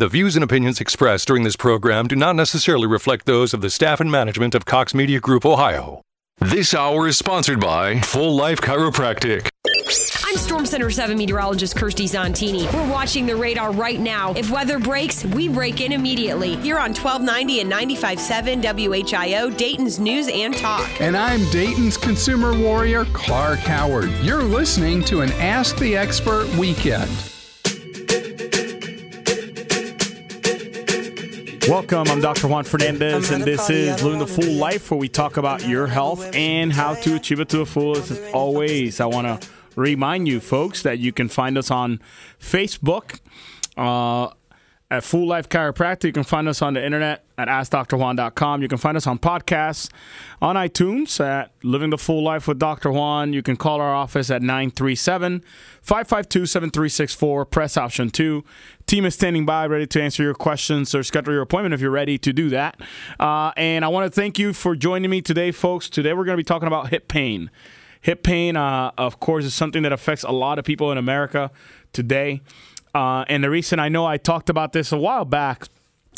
The views and opinions expressed during this program do not necessarily reflect those of the staff and management of Cox Media Group Ohio. This hour is sponsored by Full Life Chiropractic. I'm Storm Center 7 meteorologist Kirsty Zontini. We're watching the radar right now. If weather breaks, we break in immediately. You're on 1290 and 95.7 WHIO, Dayton's News and Talk. And I'm Dayton's consumer warrior, Clark Howard. You're listening to an Ask the Expert weekend. Welcome, I'm Dr. Juan Fernandez, and this is Living the Full Life, where we talk about your health and how to achieve it to the fullest. As always, I want to remind you, folks, that you can find us on Facebook. Uh, at Full Life Chiropractic. You can find us on the internet at AskDrJuan.com. You can find us on podcasts on iTunes at Living the Full Life with Dr. Juan. You can call our office at 937 552 7364, press option 2. Team is standing by, ready to answer your questions or schedule your appointment if you're ready to do that. Uh, and I want to thank you for joining me today, folks. Today we're going to be talking about hip pain. Hip pain, uh, of course, is something that affects a lot of people in America today. Uh, and the reason I know I talked about this a while back,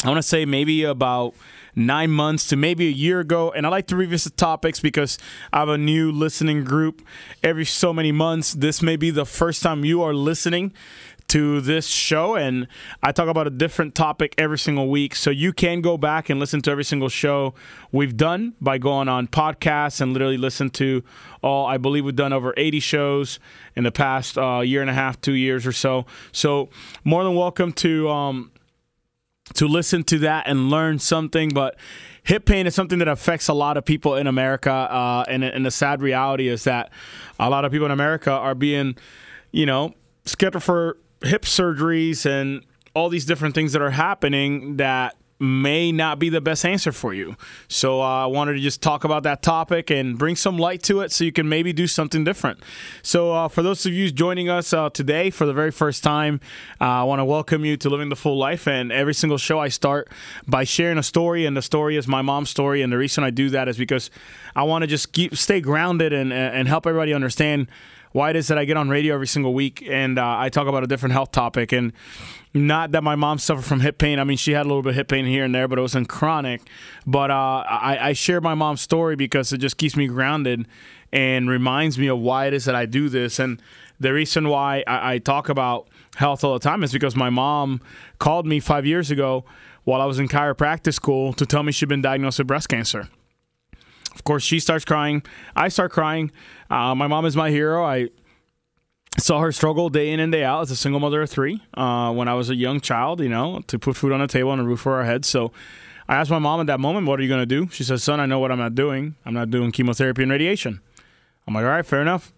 I want to say maybe about nine months to maybe a year ago. And I like to revisit topics because I have a new listening group every so many months. This may be the first time you are listening to this show and I talk about a different topic every single week. So you can go back and listen to every single show we've done by going on podcasts and literally listen to all I believe we've done over 80 shows in the past uh, year and a half, 2 years or so. So more than welcome to um, to listen to that and learn something, but hip pain is something that affects a lot of people in America. Uh, and, and the sad reality is that a lot of people in America are being, you know, scheduled for hip surgeries and all these different things that are happening that may not be the best answer for you. So uh, I wanted to just talk about that topic and bring some light to it so you can maybe do something different. So uh, for those of you joining us uh, today for the very first time, uh, I want to welcome you to Living the Full Life. And every single show I start by sharing a story, and the story is my mom's story. And the reason I do that is because I want to just keep stay grounded and and help everybody understand why it is that I get on radio every single week and uh, I talk about a different health topic. And not that my mom suffered from hip pain. I mean, she had a little bit of hip pain here and there, but it wasn't chronic. But uh, I, I share my mom's story because it just keeps me grounded and reminds me of why it is that I do this. And the reason why I, I talk about health all the time is because my mom called me five years ago while I was in chiropractic school to tell me she'd been diagnosed with breast cancer. Of course, she starts crying. I start crying. Uh, my mom is my hero. I saw her struggle day in and day out as a single mother of three uh, when I was a young child, you know, to put food on the table and a roof over our heads. So I asked my mom at that moment, What are you going to do? She says, Son, I know what I'm not doing. I'm not doing chemotherapy and radiation. I'm like, All right, fair enough.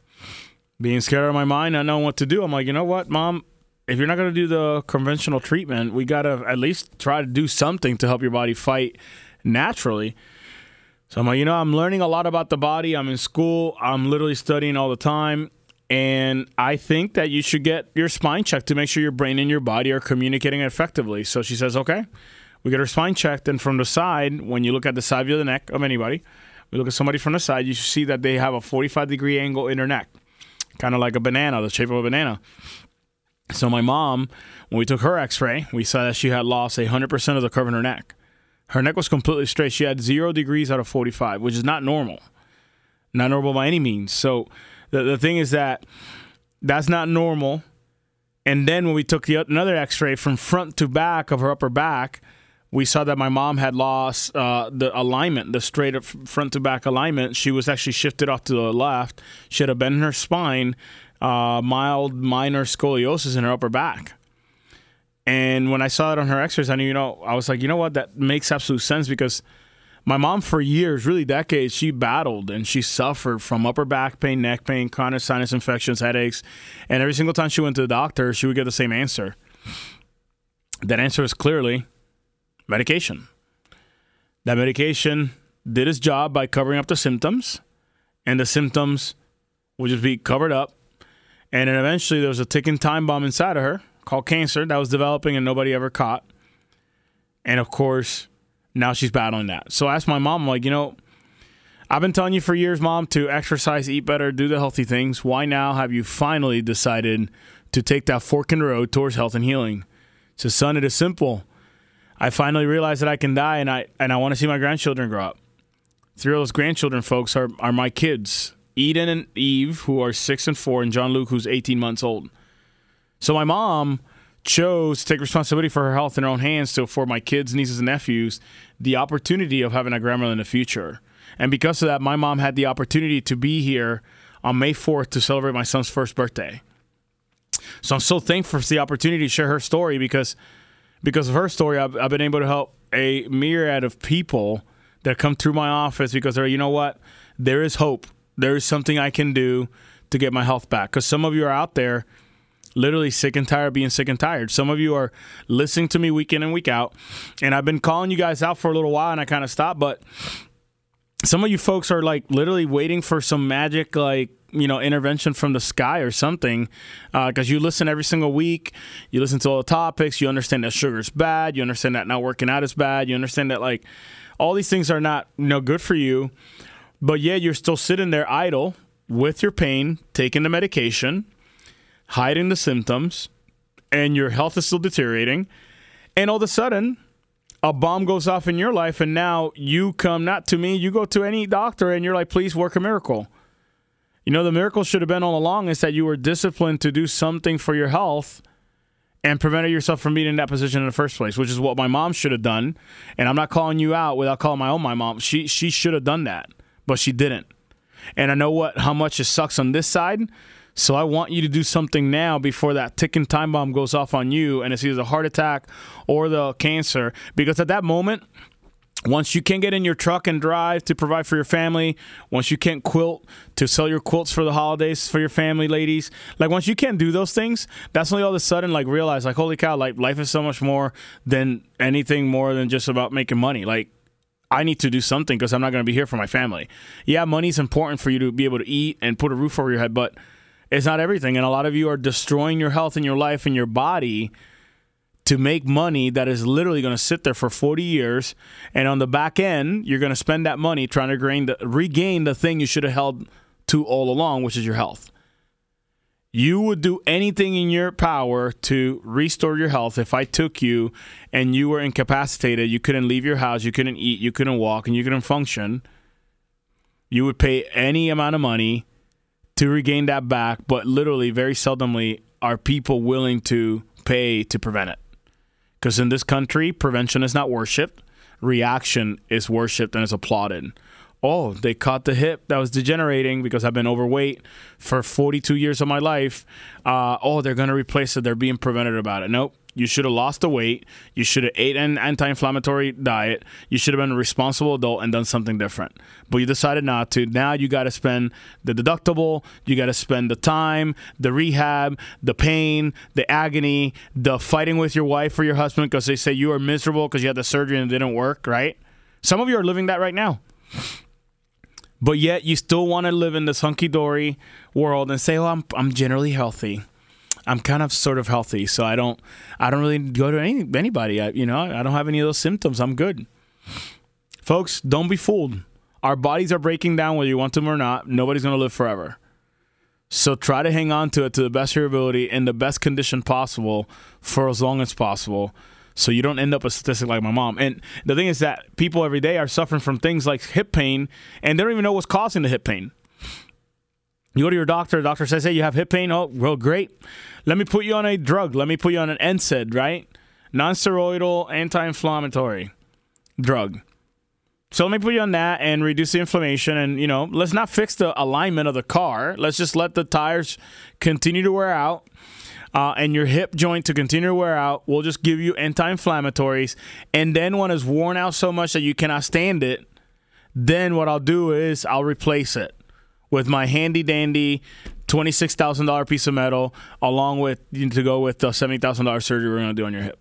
Being scared out of my mind, not knowing what to do. I'm like, You know what, mom? If you're not going to do the conventional treatment, we got to at least try to do something to help your body fight naturally. So I'm like, you know, I'm learning a lot about the body. I'm in school. I'm literally studying all the time. And I think that you should get your spine checked to make sure your brain and your body are communicating effectively. So she says, okay. We get her spine checked. And from the side, when you look at the side view of the neck of anybody, we look at somebody from the side, you see that they have a 45 degree angle in their neck, kind of like a banana, the shape of a banana. So my mom, when we took her x ray, we saw that she had lost 100% of the curve in her neck. Her neck was completely straight. She had zero degrees out of 45, which is not normal. Not normal by any means. So the, the thing is that that's not normal. And then when we took the another x ray from front to back of her upper back, we saw that my mom had lost uh, the alignment, the straight front to back alignment. She was actually shifted off to the left. She had a bend in her spine, uh, mild minor scoliosis in her upper back. And when I saw it on her X-rays, I knew, you know, I was like, you know what, that makes absolute sense because my mom, for years, really decades, she battled and she suffered from upper back pain, neck pain, chronic sinus infections, headaches, and every single time she went to the doctor, she would get the same answer. That answer was clearly medication. That medication did its job by covering up the symptoms, and the symptoms would just be covered up. And then eventually there was a ticking time bomb inside of her called cancer that was developing and nobody ever caught. And of course, now she's battling that. So I asked my mom, like, you know, I've been telling you for years, mom, to exercise, eat better, do the healthy things. Why now have you finally decided to take that fork in the road towards health and healing? So, son, it is simple. I finally realized that I can die, and I and I want to see my grandchildren grow up. Three of those grandchildren, folks, are are my kids, Eden and Eve, who are six and four, and John Luke, who's 18 months old. So my mom chose to take responsibility for her health in her own hands to afford my kids, nieces, and nephews the opportunity of having a grandmother in the future. And because of that, my mom had the opportunity to be here on May 4th to celebrate my son's first birthday. So I'm so thankful for the opportunity to share her story because because of her story, I've, I've been able to help a myriad of people that come through my office because they're, you know what, there is hope. There is something I can do to get my health back. Because some of you are out there literally sick and tired being sick and tired. Some of you are listening to me week in and week out, and I've been calling you guys out for a little while, and I kind of stopped. But some of you folks are like literally waiting for some magic, like you know, intervention from the sky or something, because uh, you listen every single week, you listen to all the topics, you understand that sugar's bad, you understand that not working out is bad, you understand that like all these things are not you know good for you, but yeah, you're still sitting there idle with your pain, taking the medication hiding the symptoms, and your health is still deteriorating. And all of a sudden, a bomb goes off in your life, and now you come not to me, you go to any doctor, and you're like, please work a miracle. You know, the miracle should have been all along is that you were disciplined to do something for your health and prevented yourself from being in that position in the first place, which is what my mom should have done. And I'm not calling you out without calling my own my mom. She she should have done that, but she didn't. And I know what how much it sucks on this side so I want you to do something now before that ticking time bomb goes off on you and it's either the heart attack or the cancer. Because at that moment, once you can't get in your truck and drive to provide for your family, once you can't quilt to sell your quilts for the holidays for your family, ladies, like once you can't do those things, that's when you all of a sudden like realize like holy cow, like life is so much more than anything more than just about making money. Like I need to do something because I'm not going to be here for my family. Yeah, money's important for you to be able to eat and put a roof over your head, but it's not everything. And a lot of you are destroying your health and your life and your body to make money that is literally going to sit there for 40 years. And on the back end, you're going to spend that money trying to regain the, regain the thing you should have held to all along, which is your health. You would do anything in your power to restore your health if I took you and you were incapacitated, you couldn't leave your house, you couldn't eat, you couldn't walk, and you couldn't function. You would pay any amount of money to regain that back, but literally, very seldomly are people willing to pay to prevent it. Because in this country, prevention is not worshipped, reaction is worshipped and is applauded. Oh, they caught the hip that was degenerating because I've been overweight for 42 years of my life. Uh, oh, they're going to replace it. They're being prevented about it. Nope. You should have lost the weight. You should have ate an anti-inflammatory diet. You should have been a responsible adult and done something different. But you decided not to. Now you got to spend the deductible. You got to spend the time, the rehab, the pain, the agony, the fighting with your wife or your husband because they say you are miserable because you had the surgery and it didn't work. Right? Some of you are living that right now. But yet you still want to live in this hunky dory world and say, "Oh, I'm I'm generally healthy." I'm kind of sort of healthy, so I don't I don't really go to any anybody. I, you know, I don't have any of those symptoms. I'm good. Folks, don't be fooled. Our bodies are breaking down whether you want them or not. Nobody's going to live forever. So try to hang on to it to the best of your ability in the best condition possible for as long as possible so you don't end up a statistic like my mom. And the thing is that people every day are suffering from things like hip pain and they don't even know what's causing the hip pain. You go to your doctor, the doctor says, Hey, you have hip pain. Oh, well, great. Let me put you on a drug. Let me put you on an NSAID, right? Non steroidal anti inflammatory drug. So let me put you on that and reduce the inflammation. And, you know, let's not fix the alignment of the car. Let's just let the tires continue to wear out. Uh, and your hip joint to continue to wear out. We'll just give you anti inflammatories. And then when it's worn out so much that you cannot stand it, then what I'll do is I'll replace it with my handy dandy twenty-six thousand dollar piece of metal, along with to go with the seventy thousand dollar surgery we're to do on your hip.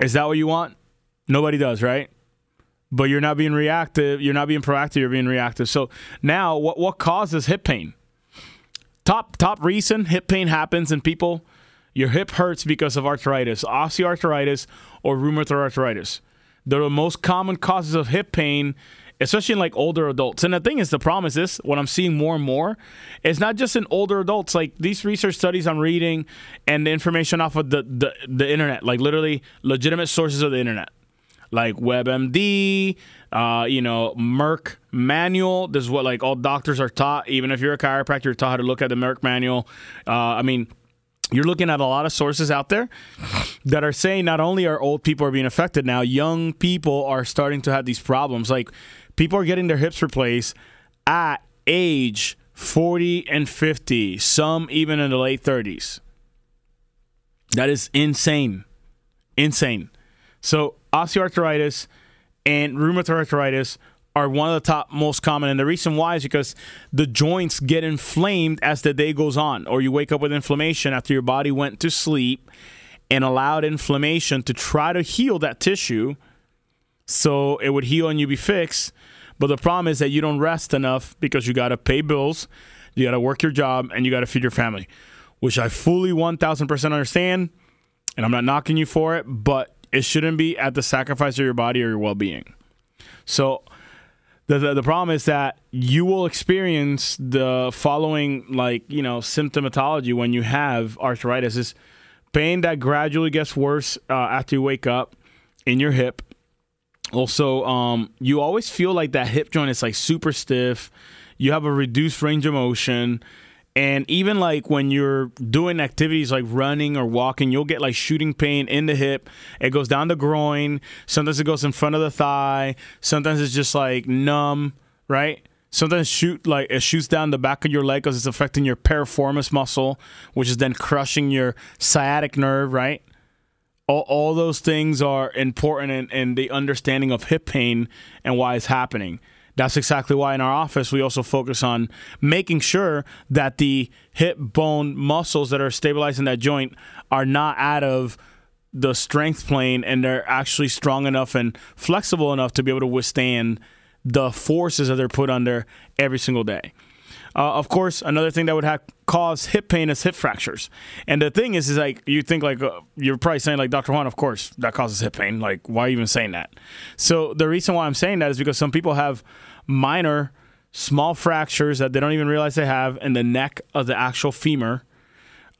Is that what you want? Nobody does, right? But you're not being reactive. You're not being proactive. You're being reactive. So now, what what causes hip pain? Top top reason hip pain happens in people. Your hip hurts because of arthritis, osteoarthritis, or rheumatoid arthritis. They're the most common causes of hip pain especially in like older adults. And the thing is, the problem is this: what I'm seeing more and more is not just in older adults. Like these research studies I'm reading and the information off of the the, the internet, like literally legitimate sources of the internet, like WebMD, uh, you know, Merck manual. This is what like all doctors are taught. Even if you're a chiropractor, you're taught how to look at the Merck manual. Uh, I mean you're looking at a lot of sources out there that are saying not only are old people are being affected now, young people are starting to have these problems. Like people are getting their hips replaced at age 40 and 50, some even in the late 30s. That is insane. Insane. So, osteoarthritis and rheumatoid arthritis are one of the top most common. And the reason why is because the joints get inflamed as the day goes on, or you wake up with inflammation after your body went to sleep and allowed inflammation to try to heal that tissue so it would heal and you'd be fixed. But the problem is that you don't rest enough because you got to pay bills, you got to work your job, and you got to feed your family, which I fully 1000% understand. And I'm not knocking you for it, but it shouldn't be at the sacrifice of your body or your well being. So, the, the, the problem is that you will experience the following like you know symptomatology when you have arthritis is pain that gradually gets worse uh, after you wake up in your hip also um, you always feel like that hip joint is like super stiff you have a reduced range of motion and even like when you're doing activities like running or walking, you'll get like shooting pain in the hip. It goes down the groin. Sometimes it goes in front of the thigh. Sometimes it's just like numb, right? Sometimes shoot like it shoots down the back of your leg because it's affecting your piriformis muscle, which is then crushing your sciatic nerve, right? All, all those things are important in, in the understanding of hip pain and why it's happening. That's exactly why in our office we also focus on making sure that the hip bone muscles that are stabilizing that joint are not out of the strength plane and they're actually strong enough and flexible enough to be able to withstand the forces that they're put under every single day. Uh, of course, another thing that would have cause hip pain is hip fractures. And the thing is, is like you think like uh, you're probably saying like Dr. Juan, of course that causes hip pain. Like why are you even saying that? So the reason why I'm saying that is because some people have minor, small fractures that they don't even realize they have in the neck of the actual femur.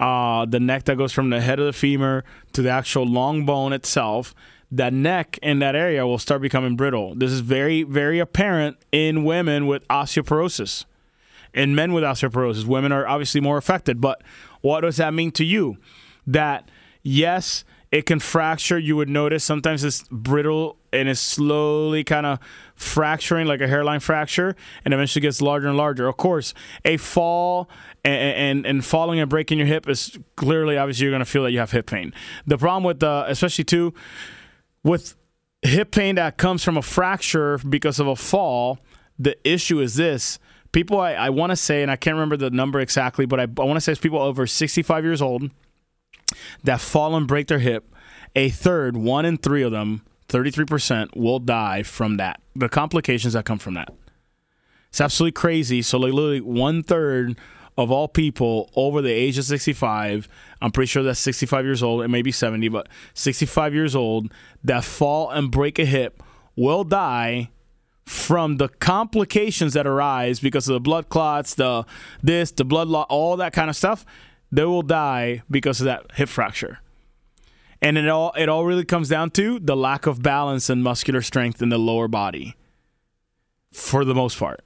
Uh, the neck that goes from the head of the femur to the actual long bone itself that neck in that area will start becoming brittle. This is very, very apparent in women with osteoporosis and men with osteoporosis. Women are obviously more affected. But what does that mean to you? That yes, it can fracture. You would notice sometimes it's brittle and it's slowly kind of fracturing like a hairline fracture and eventually gets larger and larger. Of course, a fall and, and, and falling and breaking your hip is clearly, obviously, you're going to feel that you have hip pain. The problem with, uh, especially too, with hip pain that comes from a fracture because of a fall, the issue is this people I, I want to say, and I can't remember the number exactly, but I, I want to say it's people over 65 years old that fall and break their hip. A third, one in three of them, 33%, will die from that. The complications that come from that. It's absolutely crazy. So, like, literally, one third of all people over the age of 65, I'm pretty sure that's 65 years old, it may be 70, but 65 years old, that fall and break a hip will die from the complications that arise because of the blood clots, the this, the blood loss, all that kind of stuff, they will die because of that hip fracture. And it all it all really comes down to the lack of balance and muscular strength in the lower body for the most part.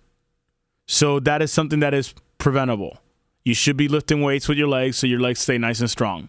So that is something that is preventable. You should be lifting weights with your legs so your legs stay nice and strong.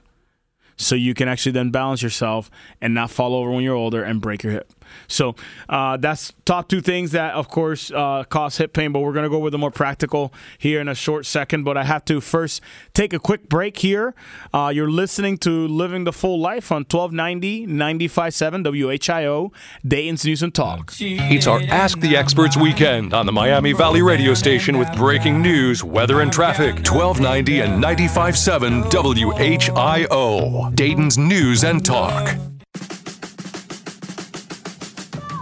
So you can actually then balance yourself and not fall over when you're older and break your hip. So uh, that's top two things that, of course, uh, cause hip pain. But we're going to go with the more practical here in a short second. But I have to first take a quick break here. Uh, you're listening to Living the Full Life on 1290 957 WHIO, Dayton's News and Talk. It's our Ask the Experts weekend on the Miami Valley radio station with breaking news, weather, and traffic. 1290 and 957 WHIO, Dayton's News and Talk.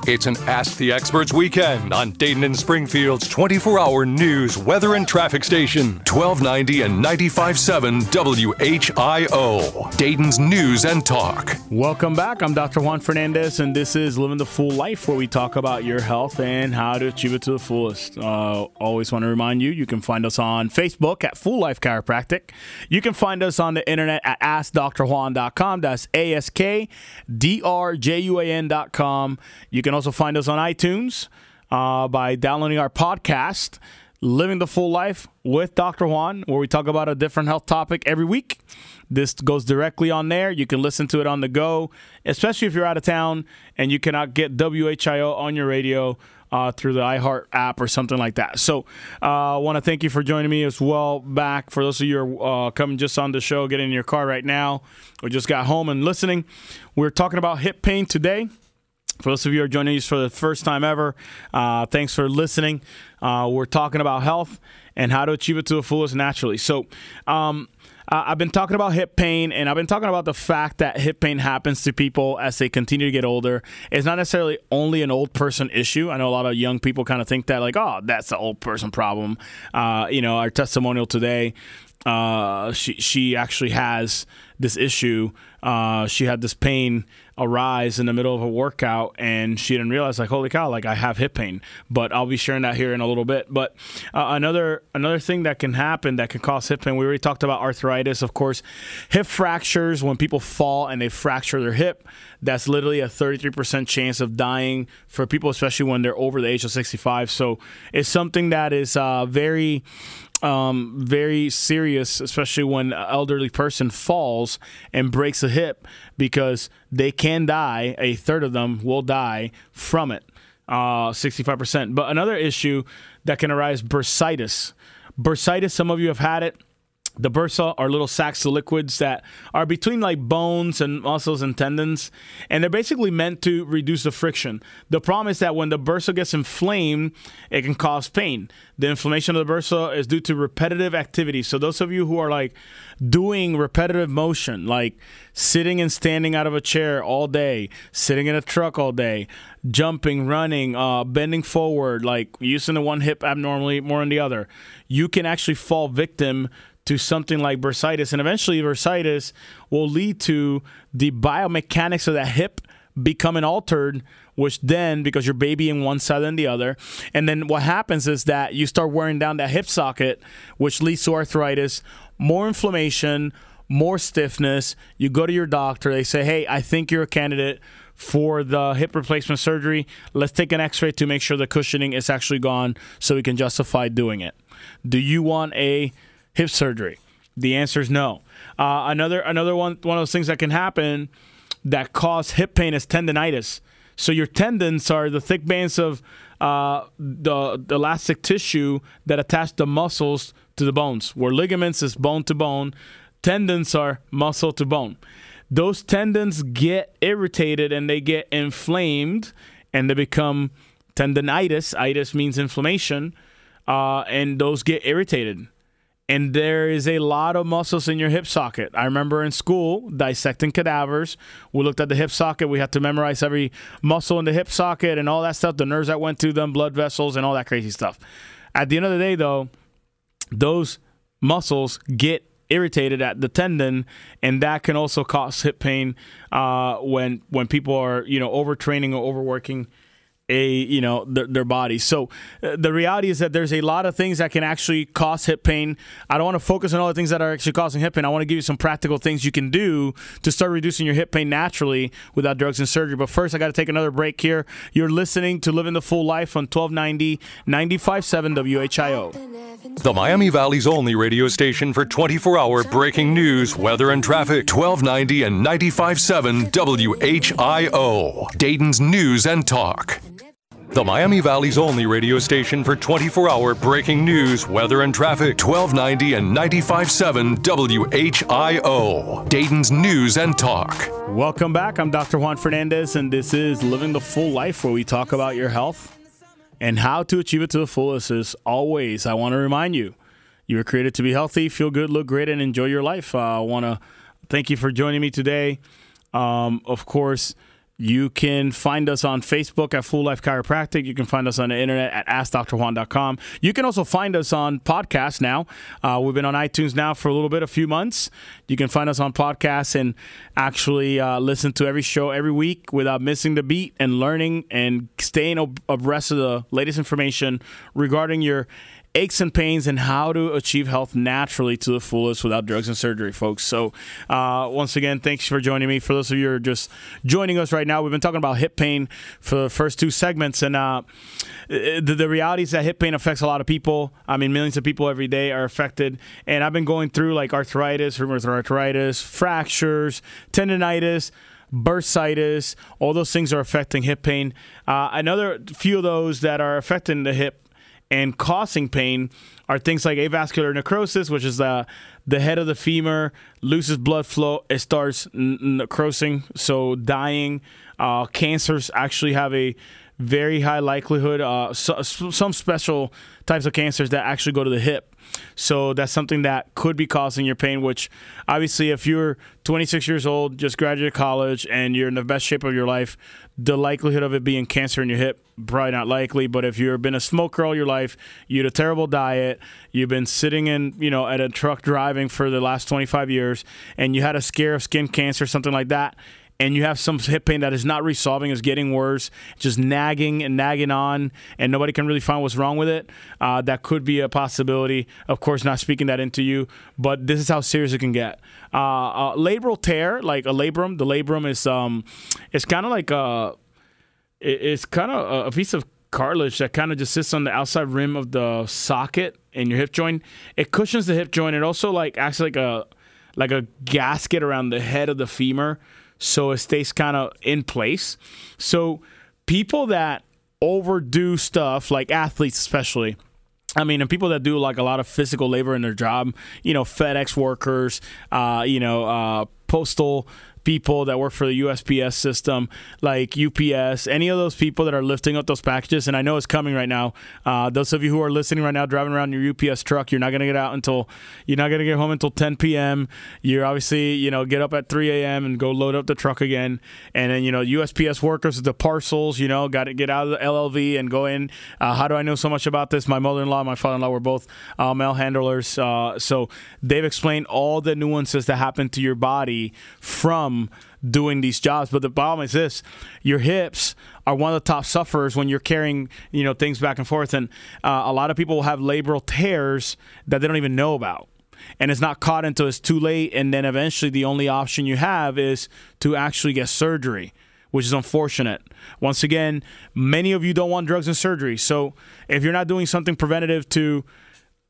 It's an Ask the Experts weekend on Dayton and Springfield's 24 hour news, weather, and traffic station. 1290 and 95.7 WHIO. Dayton's News and Talk. Welcome back. I'm Dr. Juan Fernandez, and this is Living the Full Life, where we talk about your health and how to achieve it to the fullest. Uh, always want to remind you, you can find us on Facebook at Full Life Chiropractic. You can find us on the internet at AskDrJuan.com. That's A S K D R J U A N.com. You can also find us on iTunes uh, by downloading our podcast, Living the Full Life with Dr. Juan, where we talk about a different health topic every week. This goes directly on there. You can listen to it on the go, especially if you're out of town and you cannot get WHIO on your radio. Uh, through the iHeart app or something like that. So, I uh, want to thank you for joining me as well. Back for those of you who are uh, coming just on the show, getting in your car right now, or just got home and listening. We're talking about hip pain today. For those of you who are joining us for the first time ever, uh, thanks for listening. Uh, we're talking about health and how to achieve it to the fullest naturally. So, um, I've been talking about hip pain, and I've been talking about the fact that hip pain happens to people as they continue to get older. It's not necessarily only an old person issue. I know a lot of young people kind of think that, like, oh, that's the old person problem. Uh, you know, our testimonial today, uh, she she actually has this issue. Uh, she had this pain arise in the middle of a workout and she didn't realize like holy cow like i have hip pain. But i'll be sharing that here in a little bit. But uh, another another thing that can happen that can cause hip pain we already talked about arthritis of course. Hip fractures when people fall and they fracture their hip that's literally a 33% chance of dying for people especially when they're over the age of 65 so it's something that is uh, very um, very serious, especially when an elderly person falls and breaks a hip because they can die. A third of them will die from it, uh, 65%. But another issue that can arise bursitis. Bursitis, some of you have had it the bursa are little sacks of liquids that are between like bones and muscles and tendons, and they're basically meant to reduce the friction. The problem is that when the bursa gets inflamed, it can cause pain. The inflammation of the bursa is due to repetitive activity. So those of you who are like doing repetitive motion, like sitting and standing out of a chair all day, sitting in a truck all day, jumping, running, uh, bending forward, like using the one hip abnormally more than the other, you can actually fall victim to something like bursitis. And eventually, bursitis will lead to the biomechanics of that hip becoming altered, which then, because you're babying one side and the other, and then what happens is that you start wearing down that hip socket, which leads to arthritis, more inflammation, more stiffness. You go to your doctor, they say, hey, I think you're a candidate for the hip replacement surgery. Let's take an x ray to make sure the cushioning is actually gone so we can justify doing it. Do you want a hip surgery? The answer is no. Uh, another another one one of those things that can happen that cause hip pain is tendonitis. So your tendons are the thick bands of uh, the, the elastic tissue that attach the muscles to the bones. Where ligaments is bone to bone, tendons are muscle to bone. Those tendons get irritated and they get inflamed, and they become tendonitis. Itis means inflammation, uh, and those get irritated and there is a lot of muscles in your hip socket. I remember in school dissecting cadavers. We looked at the hip socket. We had to memorize every muscle in the hip socket and all that stuff, the nerves that went to them, blood vessels, and all that crazy stuff. At the end of the day, though, those muscles get irritated at the tendon, and that can also cause hip pain uh, when when people are you know overtraining or overworking a you know their, their body. So uh, the reality is that there's a lot of things that can actually cause hip pain. I don't want to focus on all the things that are actually causing hip pain. I want to give you some practical things you can do to start reducing your hip pain naturally without drugs and surgery. But first, I got to take another break here. You're listening to Living the Full Life on 1290 957 WHIO. The Miami Valley's only radio station for 24 hour breaking news, weather, and traffic. 1290 and 957 WHIO. Dayton's News and Talk. The Miami Valley's only radio station for 24 hour breaking news, weather, and traffic. 1290 and 95.7 WHIO. Dayton's News and Talk. Welcome back. I'm Dr. Juan Fernandez, and this is Living the Full Life, where we talk about your health and how to achieve it to the fullest. As always, I want to remind you you were created to be healthy, feel good, look great, and enjoy your life. Uh, I want to thank you for joining me today. Um, of course, You can find us on Facebook at Full Life Chiropractic. You can find us on the internet at AskDrJuan.com. You can also find us on podcasts now. Uh, we've been on iTunes now for a little bit, a few months. You can find us on podcasts and actually uh, listen to every show every week without missing the beat and learning and staying abreast of the latest information regarding your aches and pains and how to achieve health naturally to the fullest without drugs and surgery, folks. So, uh, once again, thanks for joining me. For those of you who are just joining us right now, we've been talking about hip pain for the first two segments, and uh, the, the reality is that hip pain affects a lot of people. I mean, millions of people every day are affected, and I've been going through like arthritis, rheumatoid arthritis, fractures, tendonitis bursitis, all those things are affecting hip pain. Uh, another few of those that are affecting the hip and causing pain are things like avascular necrosis, which is the the head of the femur loses blood flow, it starts necrosing, so dying. Uh, cancers actually have a very high likelihood. Uh, so, some special types of cancers that actually go to the hip. So that's something that could be causing your pain, which obviously, if you're 26 years old, just graduated college, and you're in the best shape of your life, the likelihood of it being cancer in your hip, probably not likely. But if you've been a smoker all your life, you had a terrible diet, you've been sitting in, you know, at a truck driving for the last 25 years, and you had a scare of skin cancer, something like that, and you have some hip pain that is not resolving, is getting worse, just nagging and nagging on, and nobody can really find what's wrong with it, uh, that could be a possibility. Of course, not speaking that into you, but this is how serious it can get. Uh, labral tear, like a labrum, the labrum is um, it's kind of like a, it's kind of a piece of cartilage that kind of just sits on the outside rim of the socket in your hip joint. It cushions the hip joint. It also like acts like a like a gasket around the head of the femur so it stays kind of in place. So people that overdo stuff, like athletes especially, I mean, and people that do like a lot of physical labor in their job, you know, FedEx workers, uh, you know, uh, postal people that work for the USPS system, like UPS, any of those people that are lifting up those packages. And I know it's coming right now. Uh, those of you who are listening right now, driving around your UPS truck, you're not to get out until you're not to get home until 10 p.m. You're obviously, you know, get up at 3 a.m. and go load up the truck again. And then, you know, USPS workers, the parcels, you know, got to get out of the LLV and go in. Uh, how do I know so much about this? My mother in law, my father in law were both uh, mail handlers. Uh, so they've explained all the nuances that happen to your body from doing these jobs. But the problem is this: your hips are one of the top sufferers when you're carrying you know things back and forth, and uh, a lot of people have labral tears that they don't even know about. And it's not caught until it's too late, and then eventually the only option you have is to actually get surgery which is unfortunate. Once again, many of you don't want drugs and surgery. So if you're not doing something preventative to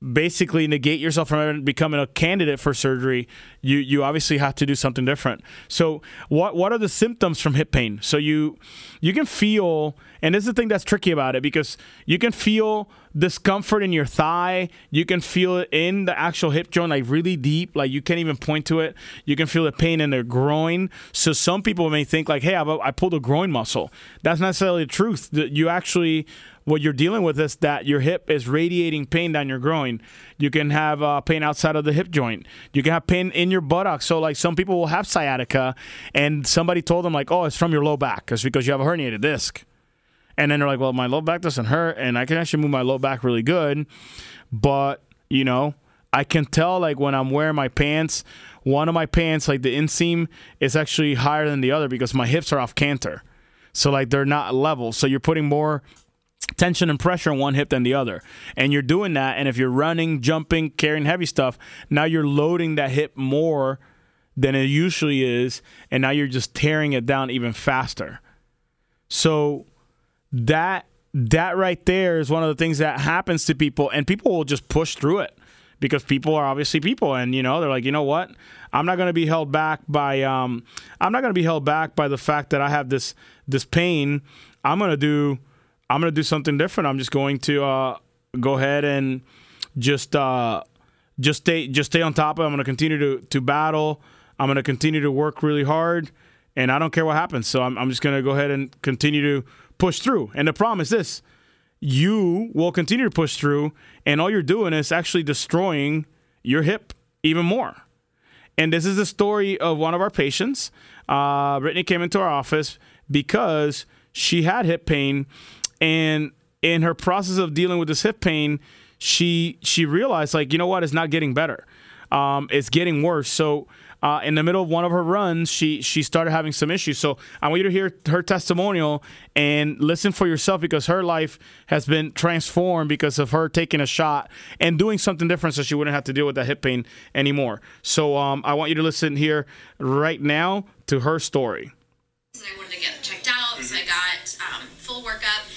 basically negate yourself from becoming a candidate for surgery, you you obviously have to do something different. So what what are the symptoms from hip pain? So you you can feel and this is the thing that's tricky about it because you can feel discomfort in your thigh, you can feel it in the actual hip joint like really deep, like you can't even point to it. You can feel the pain in their groin. So some people may think like, "Hey, I, I pulled a groin muscle." That's not necessarily the truth. That You actually what you're dealing with is that your hip is radiating pain down your groin. You can have uh, pain outside of the hip joint. You can have pain in your buttocks. So, like, some people will have sciatica, and somebody told them, like, oh, it's from your low back. It's because you have a herniated disc. And then they're like, well, my low back doesn't hurt, and I can actually move my low back really good. But, you know, I can tell, like, when I'm wearing my pants, one of my pants, like the inseam, is actually higher than the other because my hips are off canter. So, like, they're not level. So, you're putting more tension and pressure on one hip than the other. And you're doing that. And if you're running, jumping, carrying heavy stuff, now you're loading that hip more than it usually is. And now you're just tearing it down even faster. So that that right there is one of the things that happens to people and people will just push through it because people are obviously people and you know they're like you know what i'm not going to be held back by um, i'm not going to be held back by the fact that i have this this pain i'm going to do I'm going to do something different. I'm just going to uh, go ahead and just uh, just stay just stay on top of it. I'm going to continue to to battle. I'm going to continue to work really hard, and I don't care what happens. So I'm, I'm just going to go ahead and continue to push through. And the problem is this: you will continue to push through, and all you're doing is actually destroying your hip even more. And this is the story of one of our patients. Uh, Brittany came into our office because she had hip pain and in her process of dealing with this hip pain, she she realized like, you know what, it's not getting better. Um, it's getting worse. So uh, in the middle of one of her runs, she she started having some issues. So I want you to hear her testimonial and listen for yourself because her life has been transformed because of her taking a shot and doing something different, so she wouldn't have to deal with that hip pain anymore. So um, I want you to listen here right now to her story. I wanted to get checked out, so I got um, full workup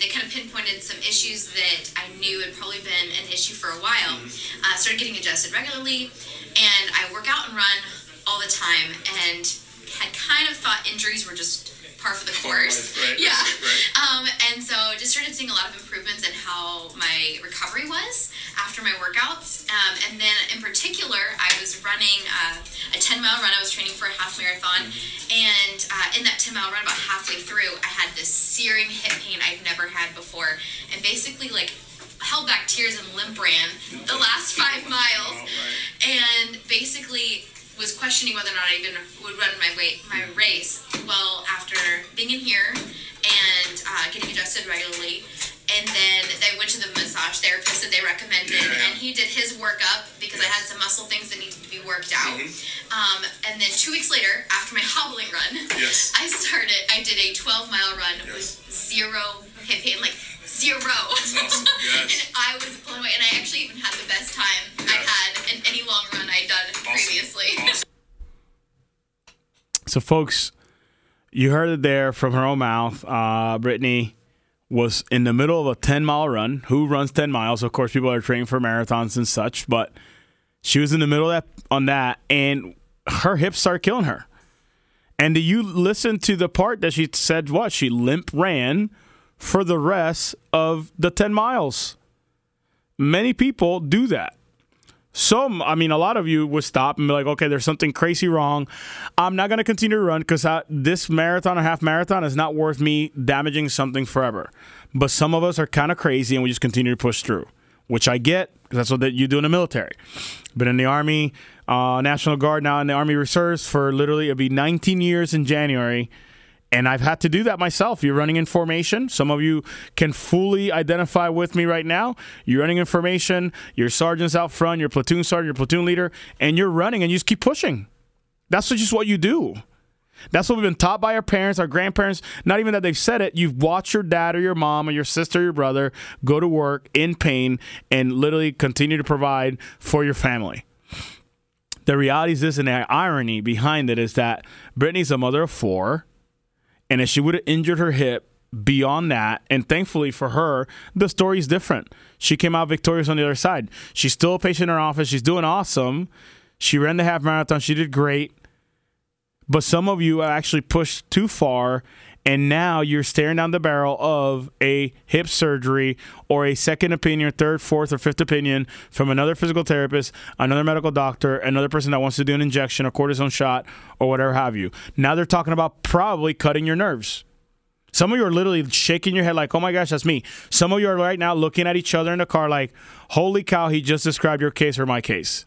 and they kind of pinpointed some issues that I knew had probably been an issue for a while. Uh, started getting adjusted regularly, and I work out and run all the time, and had kind of thought injuries were just par for the course. Right, right, yeah. right. Um, and so just started seeing a lot of improvements in how my recovery was after my workouts. Um, and then in particular, I was running uh, a 10 mile run. I was training for a half marathon. And uh, in that 10 mile run, about halfway through, I had this searing hip pain I'd never had before. And basically, like, held back tears and limp ran the last five miles. And basically, was questioning whether or not I even would run my weight, my race. Well, after being in here and uh, getting adjusted regularly, and then they went to the massage therapist that they recommended, Yeah, and he did his workup because I had some muscle things that needed to be worked out. Um, and then two weeks later, after my hobbling run, Yes. I started. I did a 12 mile run with zero hip pain, like zero. awesome. Yes. and I was blown away, and I actually even had the best time I Yes. had in any long run I'd done previously. So, folks, you heard it there from her own mouth. Uh, Brittany was in the middle of a 10 mile run. Who runs 10 miles? Of course, people are training for marathons and such, but she was in the middle of that on that, and her hips started killing her. And do you listen to the part that she said what? She limp ran for the rest of the 10 miles. Many people do that. Some, I mean, a lot of you would stop and be like, okay, there's something crazy wrong. I'm not going to continue to run because this marathon or half marathon is not worth me damaging something forever. But some of us are kind of crazy and we just continue to push through, which I get because that's what you do in the military. Been in the Army, uh, National Guard, now in the Army Reserves for literally, it'll be 19 years in January. And I've had to do that myself. You're running in formation. Some of you can fully identify with me right now. You're running in formation. Your sergeant's out front. Your platoon sergeant, your platoon leader, and you're running and you just keep pushing. That's just what you do. That's what we've been taught by our parents, our grandparents. Not even that they've said it. You've watched your dad or your mom or your sister or your brother go to work in pain and literally continue to provide for your family. The reality is this, and the irony behind it is that Brittany's a mother of four. And if she would have injured her hip beyond that, and thankfully for her, the story's different. She came out victorious on the other side. She's still a patient in her office. She's doing awesome. She ran the half marathon. She did great. But some of you actually pushed too far, and now you're staring down the barrel of a hip surgery or a second opinion, third, fourth, or fifth opinion from another physical therapist, another medical doctor, another person that wants to do an injection, a cortisone shot, or whatever have you. Now they're talking about probably cutting your nerves. Some of you are literally shaking your head like, oh my gosh, that's me. Some of you are right now looking at each other in the car like, holy cow, he just described your case or my case.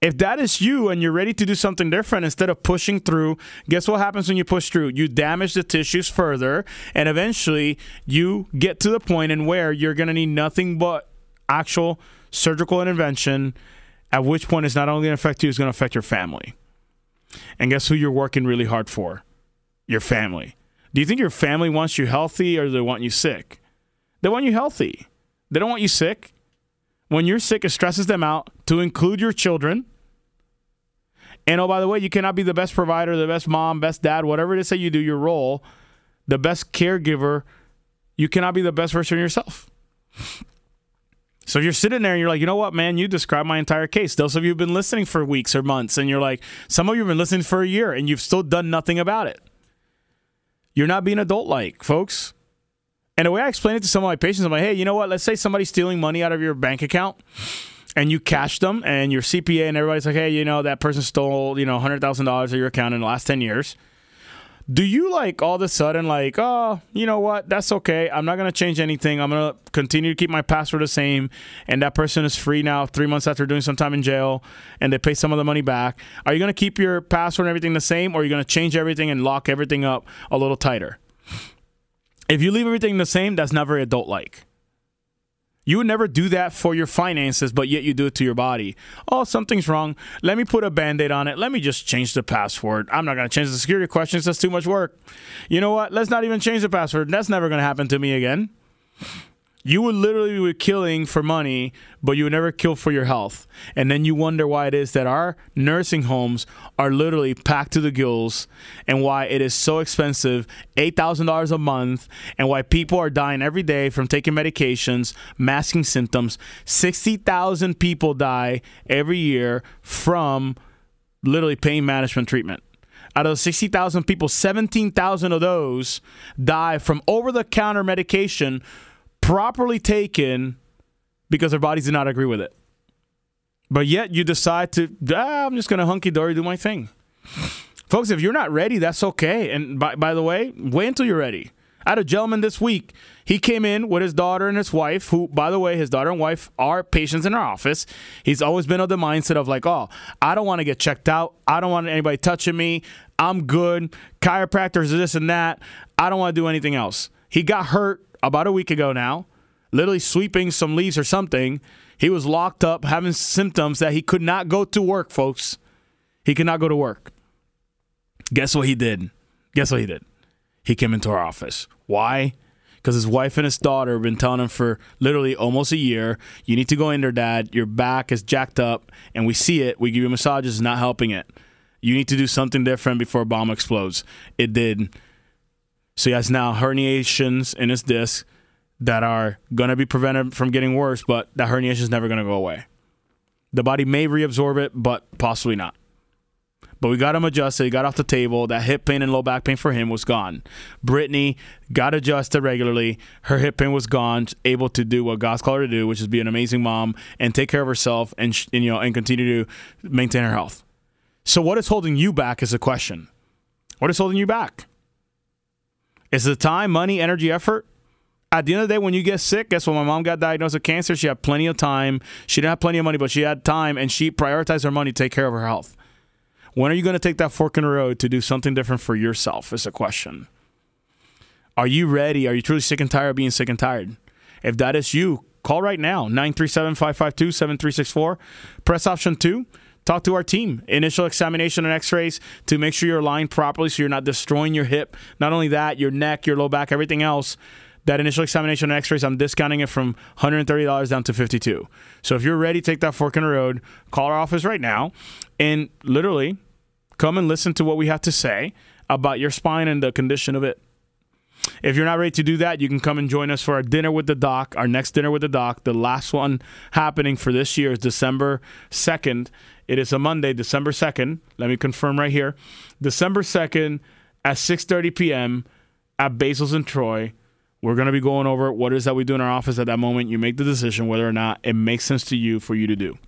If that is you and you're ready to do something different instead of pushing through, guess what happens when you push through? You damage the tissues further, and eventually you get to the point in where you're going to need nothing but actual surgical intervention. At which point, it's not only going to affect you, it's going to affect your family. And guess who you're working really hard for? Your family. Do you think your family wants you healthy or they want you sick? They want you healthy. They don't want you sick. When you're sick, it stresses them out to include your children. And oh, by the way, you cannot be the best provider, the best mom, best dad, whatever it is that you do, your role, the best caregiver. You cannot be the best version of yourself. So you're sitting there and you're like, you know what, man, you described my entire case. Those of you who've been listening for weeks or months, and you're like, some of you have been listening for a year and you've still done nothing about it. You're not being adult like, folks. And the way I explain it to some of my patients, I'm like, hey, you know what? Let's say somebody's stealing money out of your bank account and you catch them and your CPA and everybody's like, hey, you know, that person stole, you know, $100,000 of your account in the last 10 years. do you like all of a sudden like oh you know what? That's okay. I'm not going to change anything. I'm going to continue to keep my password the same and that person is free now three months after doing some time in jail and they pay some of the money back. Are you going to keep your password and everything the same or are you going to change everything and lock everything up a little tighter if you leave everything the same that's not very adult like you would never do that for your finances, but yet you do it to your body. Oh, something's wrong. Let me put a band aid on it. Let me just change the password. I'm not going to change the security questions. That's too much work. You know what? Let's not even change the password. That's never going to happen to me again. You would literally be killing for money, but you would never kill for your health. And then you wonder why it is that our nursing homes are literally packed to the gills and why it is so expensive $8,000 a month and why people are dying every day from taking medications, masking symptoms. 60,000 people die every year from literally pain management treatment. Out of the 60,000 people, 17,000 of those die from over the counter medication properly taken because their bodies did not agree with it. But yet you decide to, ah, I'm just going to hunky dory do my thing. Folks, if you're not ready, that's okay. And by, by the way, wait until you're ready. I had a gentleman this week. He came in with his daughter and his wife, who, by the way, his daughter and wife are patients in our office. He's always been of the mindset of like, oh, I don't want to get checked out. I don't want anybody touching me. I'm good. Chiropractors, this and that. I don't want to do anything else. He got hurt about a week ago now, literally sweeping some leaves or something. He was locked up having symptoms that he could not go to work, folks. He could not go to work. Guess what he did? Guess what he did? He came into our office. Why? Because his wife and his daughter have been telling him for literally almost a year, you need to go in there, dad. Your back is jacked up, and we see it. We give you massages, not helping it. You need to do something different before a bomb explodes. It did. So he has now herniations in his disc that are going to be prevented from getting worse, but that herniation is never going to go away. The body may reabsorb it, but possibly not. But we got him adjusted. He got off the table. That hip pain and low back pain for him was gone. Brittany got adjusted regularly. Her hip pain was gone, able to do what God's called her to do, which is be an amazing mom and take care of herself and, and you know and continue to maintain her health. So what is holding you back is the question. What is holding you back? Is the time, money, energy, effort? At the end of the day, when you get sick, guess what? My mom got diagnosed with cancer. She had plenty of time. She didn't have plenty of money, but she had time and she prioritized her money to take care of her health. When are you going to take that fork in the road to do something different for yourself? Is a question. Are you ready? Are you truly sick and tired of being sick and tired? If that is you, call right now 937 552 7364. Press option two Talk to our team. Initial examination and x rays to make sure you're aligned properly so you're not destroying your hip. Not only that, your neck, your low back, everything else. That initial examination and x rays, I'm discounting it from $130 down to 52 So if you're ready take that fork in the road, call our office right now and literally come and listen to what we have to say about your spine and the condition of it. If you're not ready to do that, you can come and join us for our dinner with the doc, our next dinner with the doc. The last one happening for this year is December 2nd. It is a Monday, December 2nd. Let me confirm right here. December 2nd at 6:30 p.m. at Basil's in Troy. We're going to be going over what it is that we do in our office at that moment. You make the decision whether or not it makes sense to you for you to do.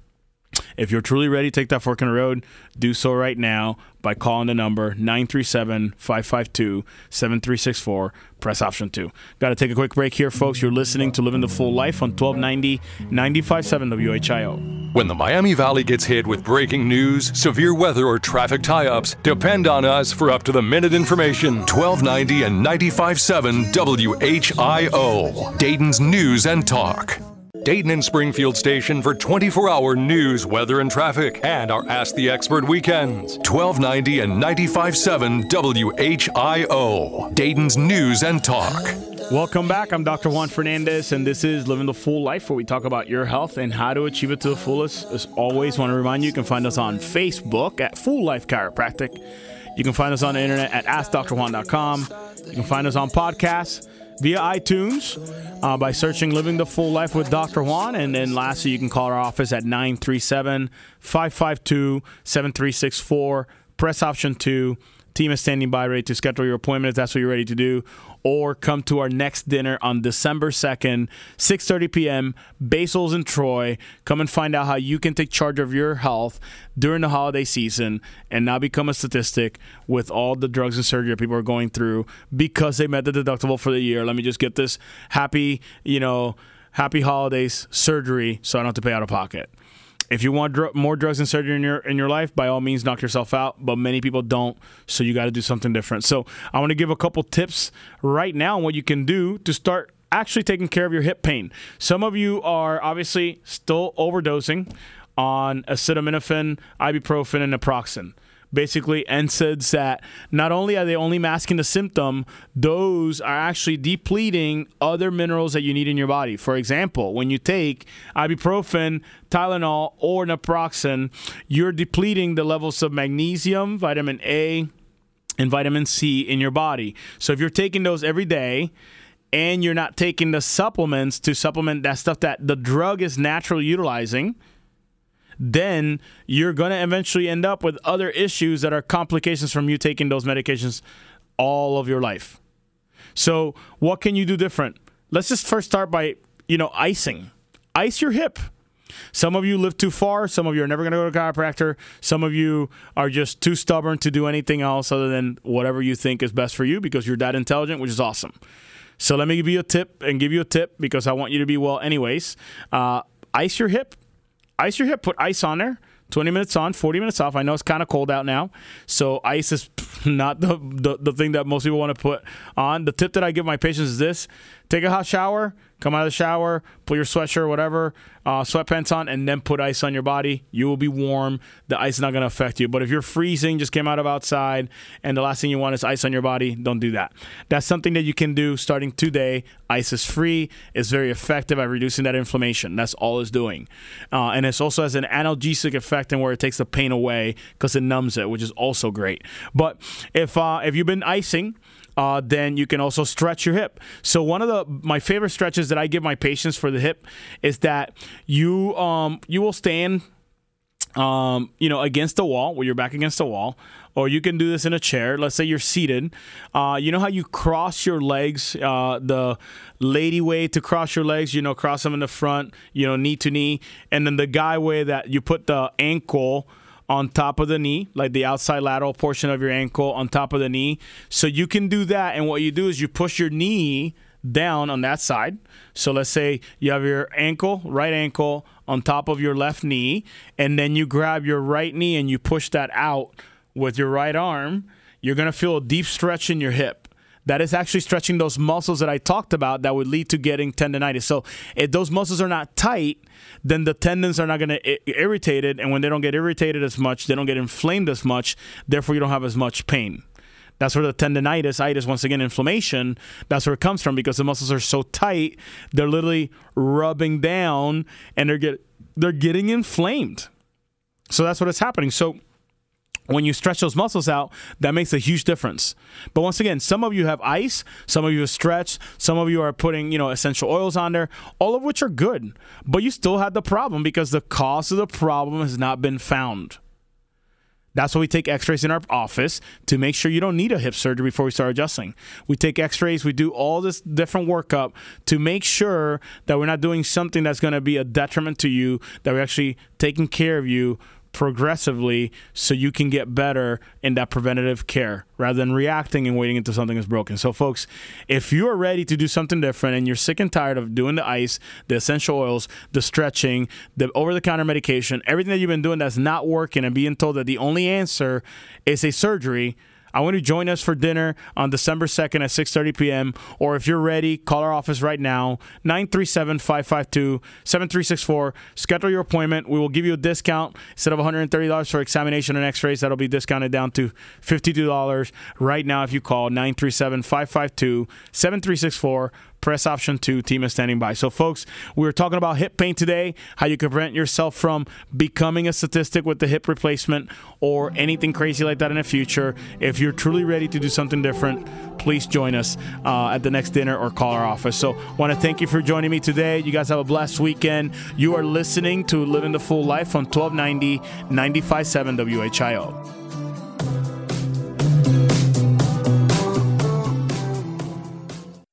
If you're truly ready to take that fork in the road, do so right now by calling the number 937 552 7364. Press option two. Got to take a quick break here, folks. You're listening to Living the Full Life on 1290 957 WHIO. When the Miami Valley gets hit with breaking news, severe weather, or traffic tie ups, depend on us for up to the minute information. 1290 and 957 WHIO. Dayton's News and Talk. Dayton and Springfield station for 24 hour news, weather, and traffic, and our Ask the Expert weekends. 1290 and 95.7 WHIO. Dayton's News and Talk. Welcome back. I'm Dr. Juan Fernandez, and this is Living the Full Life, where we talk about your health and how to achieve it to the fullest. As always, want to remind you, you can find us on Facebook at Full Life Chiropractic. You can find us on the internet at AskDrJuan.com. You can find us on podcasts via iTunes uh, by searching Living the Full Life with Dr. Juan. And then lastly, you can call our office at 937 552 7364. Press option two Team is standing by ready to schedule your appointment if that's what you're ready to do. Or come to our next dinner on December 2nd, 6.30 p.m., Basil's in Troy. Come and find out how you can take charge of your health during the holiday season and not become a statistic with all the drugs and surgery people are going through because they met the deductible for the year. Let me just get this happy, you know, happy holidays surgery so I don't have to pay out of pocket. If you want dr- more drugs and surgery in your in your life, by all means, knock yourself out. But many people don't, so you got to do something different. So I want to give a couple tips right now on what you can do to start actually taking care of your hip pain. Some of you are obviously still overdosing on acetaminophen, ibuprofen, and naproxen basically NSAIDs that not only are they only masking the symptom, those are actually depleting other minerals that you need in your body. For example, when you take ibuprofen, Tylenol, or naproxen, you're depleting the levels of magnesium, vitamin A, and vitamin C in your body. So if you're taking those every day, and you're not taking the supplements to supplement that stuff that the drug is naturally utilizing, then you're going to eventually end up with other issues that are complications from you taking those medications all of your life. So, what can you do different? Let's just first start by, you know, icing. Ice your hip. Some of you live too far. Some of you are never going to go to a chiropractor. Some of you are just too stubborn to do anything else other than whatever you think is best for you because you're that intelligent, which is awesome. So let me give you a tip and give you a tip because I want you to be well, anyways. Uh, ice your hip ice your hip, put ice on there. 20 minutes on, 40 minutes off. I know it's kind of cold out now, so ice is not the, the, the thing that most people want to put on. The tip that I give my patients is this take a hot shower, come out of the shower, put your sweatshirt, whatever, uh, sweatpants on, and then put ice on your body. You will be warm. The ice is not going to affect you. But if you're freezing, just came out of outside, and the last thing you want is ice on your body, don't do that. That's something that you can do starting today. Ice is free. It's very effective at reducing that inflammation. That's all it's doing. Uh, and it also has an analgesic effect in where it takes the pain away because it numbs it, which is also great. But if uh, if you've been icing, uh, then you can also stretch your hip. So one of the my favorite stretches that I give my patients for the hip is that you um, you will stand um, you know against the wall where you're back against the wall or you can do this in a chair let's say you're seated uh, you know how you cross your legs uh, the lady way to cross your legs you know cross them in the front you know knee to knee and then the guy way that you put the ankle on top of the knee, like the outside lateral portion of your ankle on top of the knee. So you can do that. And what you do is you push your knee down on that side. So let's say you have your ankle, right ankle on top of your left knee, and then you grab your right knee and you push that out with your right arm. You're going to feel a deep stretch in your hip that is actually stretching those muscles that I talked about that would lead to getting tendonitis. So if those muscles are not tight, then the tendons are not going to irritate it, and when they don't get irritated as much, they don't get inflamed as much. Therefore, you don't have as much pain. That's where the tendonitis, itis, once again, inflammation, that's where it comes from because the muscles are so tight, they're literally rubbing down and they're get they're getting inflamed. So that's what is happening. So when you stretch those muscles out, that makes a huge difference. But once again, some of you have ice, some of you have stretched, some of you are putting, you know, essential oils on there, all of which are good. But you still had the problem because the cause of the problem has not been found. That's why we take x rays in our office to make sure you don't need a hip surgery before we start adjusting. We take x rays, we do all this different workup to make sure that we're not doing something that's going to be a detriment to you, that we're actually taking care of you progressively so you can get better in that preventative care rather than reacting and waiting until something is broken. So, folks, if you are ready to do something different and you're sick and tired of doing the ice, the essential oils, the stretching, the over the counter medication, everything that you've been doing that's not working, and being told that the only answer is a surgery, I want you to join us for dinner on December 2nd at 6:30 p.m. Or if you're ready, call our office right now, 937-552-7364. Schedule your appointment. We will give you a discount. Instead of $130 for examination and x-rays, that'll be discounted down to $52 right now if you call 937-552-7364 press option two, team is standing by. So, folks, we were talking about hip pain today, how you can prevent yourself from becoming a statistic with the hip replacement or anything crazy like that in the future. If you're truly ready to do something different, please join us uh, at the next dinner or call our office. So, want to thank you for joining me today. You guys have a blessed weekend. You are listening to Living the Full Life on 1290 957 WHIO.